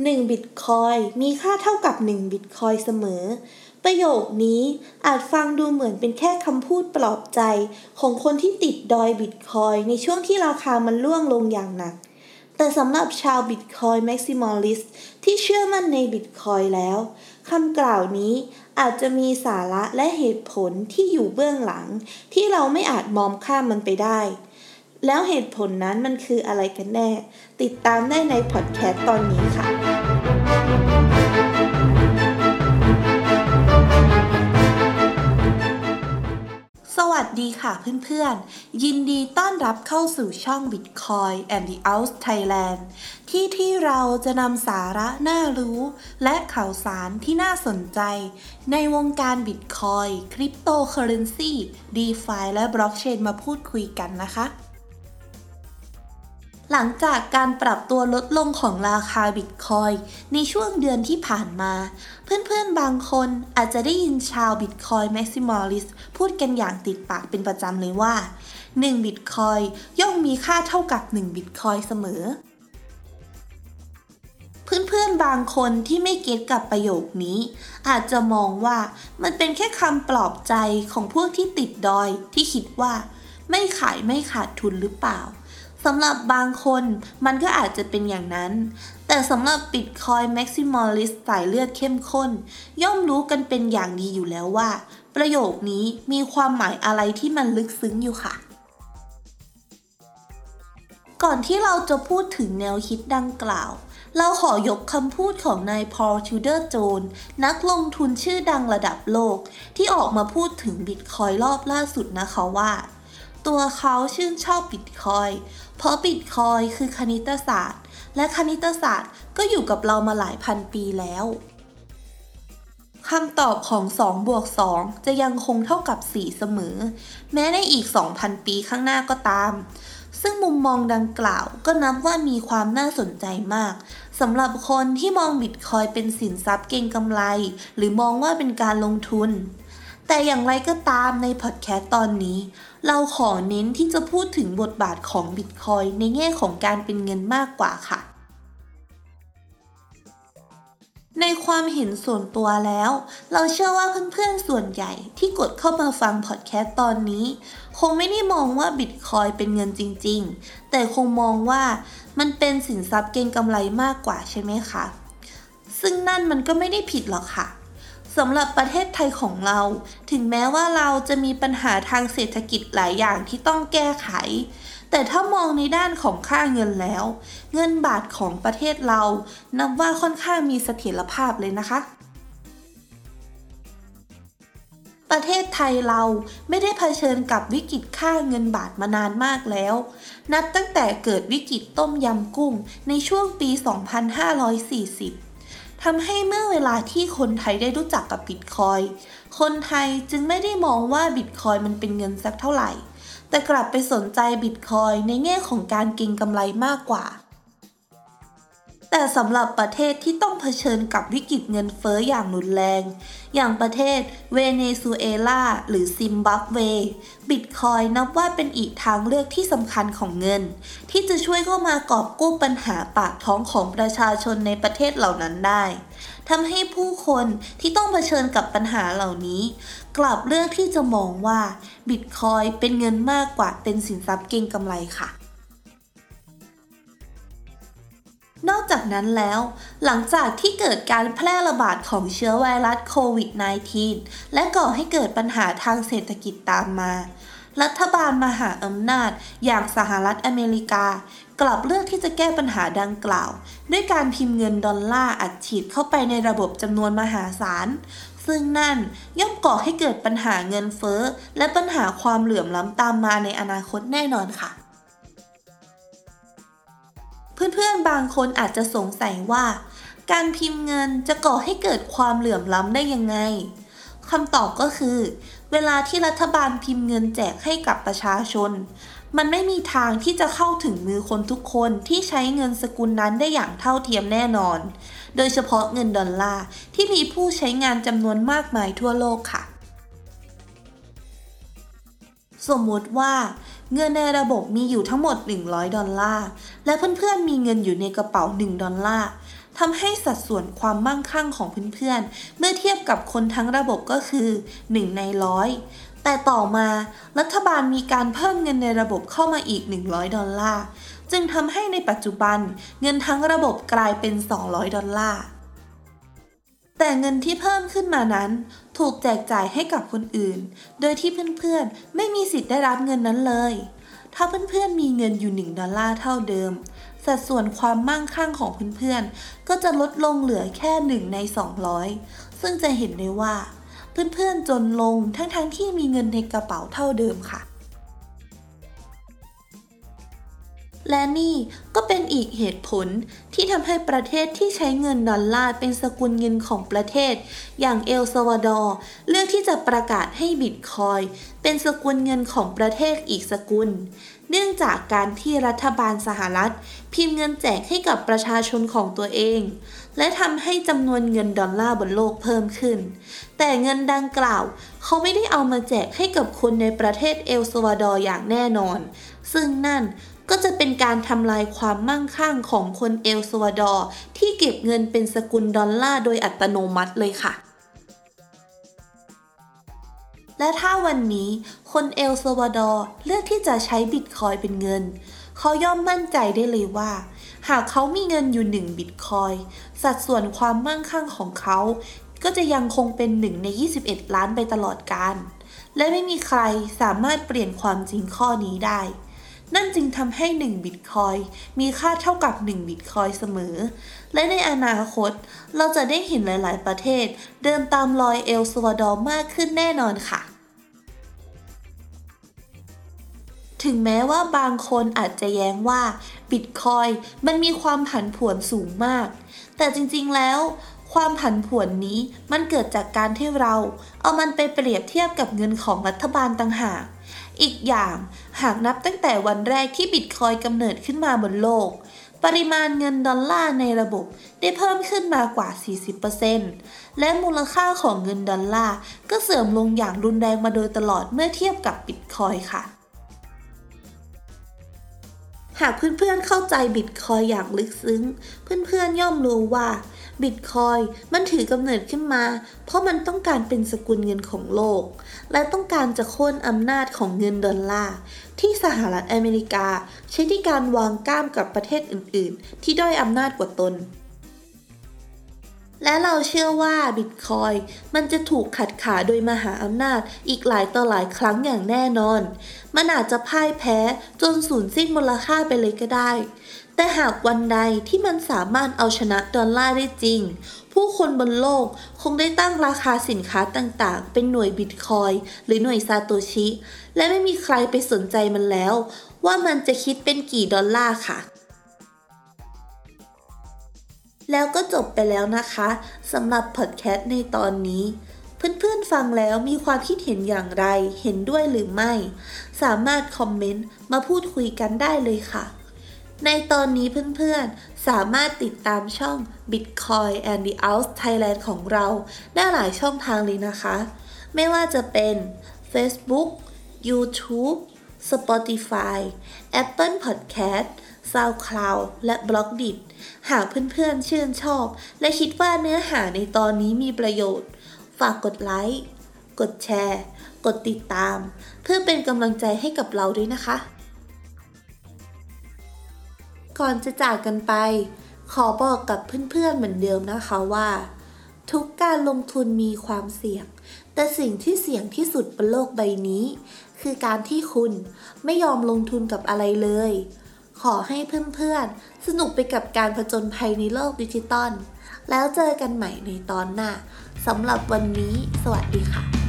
1บิตคอยมีค่าเท่ากับ1บิตคอยเสมอ ประโยคนี้อาจฟังดูเหมือนเป็นแค่คำพูดปลอบใจ ของคนที่ติดดอยบิตคอยในช่วงที่ราคามันล่วงลงอย่างหนัก แต่สำหรับชาว Bitcoin Maximalist ที่เชื่อมั่นในบิตคอยแล้วคำกล่าวนี้อาจจะมีสาระและเหตุผลที่อยู่เบื้องหลัง ที่เราไม่อาจมองข้ามมันไปได้ แล้วเหตุผลนั้นมันคืออะไรกันแน่ ติดตามได้ในพอดแคสต์ตอนนี้ค่ะ สวัสดีค่ะเพื่อนๆ ยินดีต้อนรับเข้าสู่ช่อง Bitcoin and the Out Thailand ที่ที่เราจะนำสาระน่ารู้ และข่าวสารที่น่าสนใจ ในวงการ Bitcoin คริปโตเคอเรนซี DeFi และบล็อกเชนมาพูดคุยกันนะคะ หลังจากการปรับตัวลดลงของราคาบิตคอยในช่วงเดือนที่ผ่านมา เพื่อนๆบางคนอาจจะได้ยินชาว Bitcoin Maximalist พูดกันอย่างติดปากเป็นประจำเลยว่า 1 บิตคอยย่อมมีค่าเท่ากับ 1 บิตคอยเสมอ เพื่อนๆบางคนที่ไม่ get กับประโยคนี้ อาจจะมองว่ามันเป็นแค่คำปลอบใจของพวกที่ติดดอยที่คิดว่า ไม่ขายไม่ขาดทุนหรือเปล่า สำหรับบางคนมันก็อาจจะเป็นอย่างนั้น แต่สำหรับ Bitcoin Maximalist สายเลือดเข้มข้น ย่อมรู้กันเป็นอย่างดีอยู่แล้วว่า ประโยคนี้มีความหมายอะไรที่มันลึกซึ้งอยู่ค่ะ ก่อนที่เราจะพูดถึงแนวคิดดังกล่าว เราขอยกคำพูดของนายพอลชูเดอร์โจน นักลงทุนชื่อดังระดับโลก ที่ออกมาพูดถึงบิตคอยรอบล่าสุดนะคะว่า ตัวเขาชื่นชอบบิตคอย เพราะบิตคอยคือคณิตศาสตร์ และคณิตศาสตร์ก็อยู่กับเรามาหลายพันปีแล้วคำตอบของ2บวก2จะยังคงเท่ากับ 4 เสมอ แม้ในอีก 2,000 ปีข้างหน้าก็ตาม ซึ่งมุมมองดังกล่าวก็นับว่ามีความน่าสนใจมากสำหรับคนที่มองบิตคอยเป็นสินทรัพย์เก่งกำไร หรือมองว่าเป็นการลงทุน แต่อย่างไรก็ตามในพอดแคสต์ตอนนี้ เราขอเน้นที่จะพูดถึงบทบาทของบิตคอยในแง่ของการเป็นเงินมากกว่าค่ะ ในความเห็นส่วนตัวแล้ว เราเชื่อว่าเพื่อนๆส่วนใหญ่ที่กดเข้ามาฟังพอดแคสต์ตอนนี้ คงไม่ได้มองว่าบิตคอยเป็นเงินจริงๆ แต่คงมองว่ามันเป็นสินทรัพย์เก็งกำไรมากกว่าใช่ไหมคะ ซึ่งนั่นมันก็ไม่ได้ผิดหรอกค่ะ สำหรับประเทศไทยของเรา ถึงแม้ว่าเราจะมีปัญหาทางเศรษฐกิจหลายอย่างที่ต้องแก้ไข แต่ถ้ามองในด้านของค่าเงินแล้ว เงินบาทของประเทศเรา นับว่าค่อนข้างมีเสถียรภาพเลยนะคะประเทศไทยเราไม่ได้เผชิญกับวิกฤตค่าเงินบาทมานานมากแล้ว นับตั้งแต่เกิดวิกฤตต้มยำกุ้งในช่วงปี 2540 ทำให้เมื่อเวลาที่คนไทยได้รู้จักกับบิตคอย คนไทยจึงไม่ได้มองว่าบิตคอยมันเป็นเงินสักเท่าไหร่ แต่กลับไปสนใจบิตคอยในแง่ของการเก็งกำไรมากกว่า แต่สำหรับประเทศที่ต้องเผชิญกับวิกฤตเงินเฟ้ออย่างรุนแรง อย่างประเทศเวเนซุเอลาหรือซิมบับเว บิตคอยนับว่าเป็นอีกทางเลือกที่สำคัญของเงิน ที่จะช่วยเข้ามากอบกู้ปัญหาปากท้องของประชาชนในประเทศเหล่านั้นได้ทำให้ผู้คนที่ต้องเผชิญกับปัญหาเหล่านี้ กลับเลือกที่จะมองว่าบิตคอยเป็นเงินมากกว่าเป็นสินทรัพย์เก็งกำไรค่ะ นอกจากนั้นแล้ว หลังจากที่เกิดการแพร่ระบาดของเชื้อไวรัสโควิด -19 และก่อให้เกิดปัญหาทางเศรษฐกิจตามมา รัฐบาลมหาอำนาจ อย่างสหรัฐอเมริกา กลับเลือกที่จะแก้ปัญหาดังกล่าว ด้วยการพิมพ์เงินดอลลาร์อัดฉีดเข้าไปในระบบจำนวนมหาศาล ซึ่งนั่นย่อมก่อให้เกิดปัญหาเงินเฟ้อ และปัญหาความเหลื่อมล้ำตามมาในอนาคตแน่นอนค่ะ เพื่อนๆบางคนอาจจะสงสัยว่า การพิมพ์เงินจะก่อให้เกิดความเหลื่อมล้ำได้ยังไงคำตอบก็คือ เวลาที่รัฐบาลพิมพ์เงินแจกให้กับประชาชน มันไม่มีทางที่จะเข้าถึงมือคนทุกคนที่ใช้เงินสกุลนั้นได้อย่างเท่าเทียมแน่นอน โดยเฉพาะเงินดอลลาร์ที่มีผู้ใช้งานจำนวนมากมายทั่วโลกค่ะ สมมติว่า เงินในระบบมีอยู่ทั้งหมด 100 ดอลลาร์ และเพื่อนๆมีเงินอยู่ในกระเป๋า 1 ดอลลาร์ทำให้สัดส่วนความมั่งคั่งของเพื่อนๆ เมื่อเทียบกับคนทั้งระบบก็คือ 1 ในร้อยแต่ต่อมารัฐบาลมีการเพิ่มเงินในระบบเข้ามาอีก 100 ดอลลาร์ จึงทำให้ในปัจจุบันเงินทั้งระบบกลายเป็น 200 ดอลลาร์ แต่เงินที่เพิ่มขึ้นมานั้น ถูกแจกจ่ายให้กับคนอื่น โดยที่เพื่อนๆ ไม่มีสิทธิ์ได้รับเงินนั้นเลย ถ้าเพื่อนๆ มีเงินอยู่ 1 ดอลลาร์เท่าเดิม สัดส่วนความมั่งคั่งของเพื่อนๆ ก็จะลดลงเหลือแค่ 1 ใน 200 ซึ่งจะเห็นได้ว่า เพื่อนๆ จนลงทั้งๆทที่มีเงินในกระเป๋าเท่าเดิมค่ะ และนี่ก็เป็นอีกเหตุผลที่ทำให้ประเทศที่ใช้เงินดอลลาร์เป็นสกุลเงินของประเทศ อย่างเอลซาวาดอร์เลือกที่จะประกาศให้บิตคอยเป็นสกุลเงินของประเทศอีกสกุล เนื่องจากการที่รัฐบาลสหรัฐ พิมพ์เงินแจกให้กับประชาชนของตัวเอง และทำให้จำนวนเงินดอลลาร์บนโลกเพิ่มขึ้น แต่เงินดังกล่าว เขาไม่ได้เอามาแจกให้กับคนในประเทศเอลซาวาดอร์อย่างแน่นอน ซึ่งนั่น ก็จะเป็นการทำลายความมั่งคั่งของคนเอลซัลวาดอร์ที่เก็บเงินเป็นสกุลดอลลาร์โดยอัตโนมัติเลยค่ะและถ้าวันนี้คนเอลซาวาดอร์เลือกที่จะใช้บิตคอยเป็นเงิน เขาย่อมมั่นใจได้เลยว่า หากเขามีเงินอยู่1บิตคอยสัดส่วนความมั่งคั่งของเขา ก็จะยังคงเป็น1ใน 21 ล้านไปตลอดกาลและไม่มีใครสามารถเปลี่ยนความจริงข้อนี้ได้ นั่นจึงทำให้ 1 บิตคอยมีค่าเท่ากับ 1 บิตคอยเสมอ และในอนาคต เราจะได้เห็นหลาย ๆ ประเทศ เดินตามรอยเอลซาวาดอร์มากขึ้นแน่นอนค่ะ ถึงแม้ว่าบางคนอาจจะแย้งว่าบิตคอยมันมีความผันผวนสูงมาก แต่จริง ๆ แล้วความผันผวนนี้มันเกิดจากการที่เรา เอามันไปเปรียบเทียบกับเงินของรัฐบาลต่างหาก อีกอย่างหากนับตั้งแต่วันแรกที่บิตคอยกำเนิดขึ้นมาบนโลก ปริมาณเงินดอลลาร์ในระบบได้เพิ่มขึ้นมากว่า 40%และมูลค่าของเงินดอลลาร์ก็เสื่อมลงอย่างรุนแรงมาโดยตลอดเมื่อเทียบกับบิตคอยค่ะ หากเพื่อนๆเข้าใจบิตคอยอย่างลึกซึ้ง เพื่อนๆย่อมรู้ว่า บิตคอยมันถือกำเนิดขึ้นมา เพราะมันต้องการเป็นสกุลเงินของโลก และต้องการจะโค่นอำนาจของเงินดอลลาร์ที่สหรัฐอเมริกา ใช้ในการวางก้ามกับประเทศอื่น ๆ ที่ด้อยอำนาจกว่าตน และเราเชื่อว่าบิตคอยมันจะถูกขัดขาโดยมหาอำนาจอีกหลายต่อหลายครั้งอย่างแน่นอน มันอาจจะพ่ายแพ้จนสูญสิ้นมูลค่าไปเลยก็ได้ แต่หากวันใดที่มันสามารถเอาชนะดอลลาร์ได้จริง ผู้คนบนโลกคงได้ตั้งราคาสินค้าต่างๆ เป็นหน่วยบิตคอยหรือหน่วยซาโตชิ และไม่มีใครไปสนใจมันแล้ว ว่ามันจะคิดเป็นกี่ดอลลาร์ค่ะแล้วก็จบไปแล้วนะคะสำหรับพอดแคสต์ในตอนนี้ เพื่อนๆฟังแล้วมีความคิดเห็นอย่างไร เห็นด้วยหรือไม่ สามารถคอมเมนต์มาพูดคุยกันได้เลยค่ะ ในตอนนี้เพื่อนๆ สามารถติดตามช่อง Bitcoin and the Out Thailand ของเรา ได้หลายช่องทางเลยนะคะ ไม่ว่าจะเป็น Facebook YouTube Spotify Apple Podcast SoundCloud และ b l o g d i t หากเพื่อนๆ ชื่นชอบ และคิดว่าเนื้อหาในตอนนี้มีประโยชน์ ฝากกดไลค์ กดแชร์ กดติดตาม เพื่อเป็นกำลังใจให้กับเราด้วยนะคะ ก่อนจะจากกันไป ขอบอกกับเพื่อนๆเหมือนเดิมนะคะว่า ทุกการลงทุนมีความเสี่ยง แต่สิ่งที่เสี่ยงที่สุดบนโลกใบนี้ คือการที่คุณไม่ยอมลงทุนกับอะไรเลย ขอให้เพื่อนๆ สนุกไปกับการผจญภัยในโลกดิจิตอลแล้วเจอกันใหม่ในตอนหน้าสำหรับวันนี้ สวัสดีค่ะ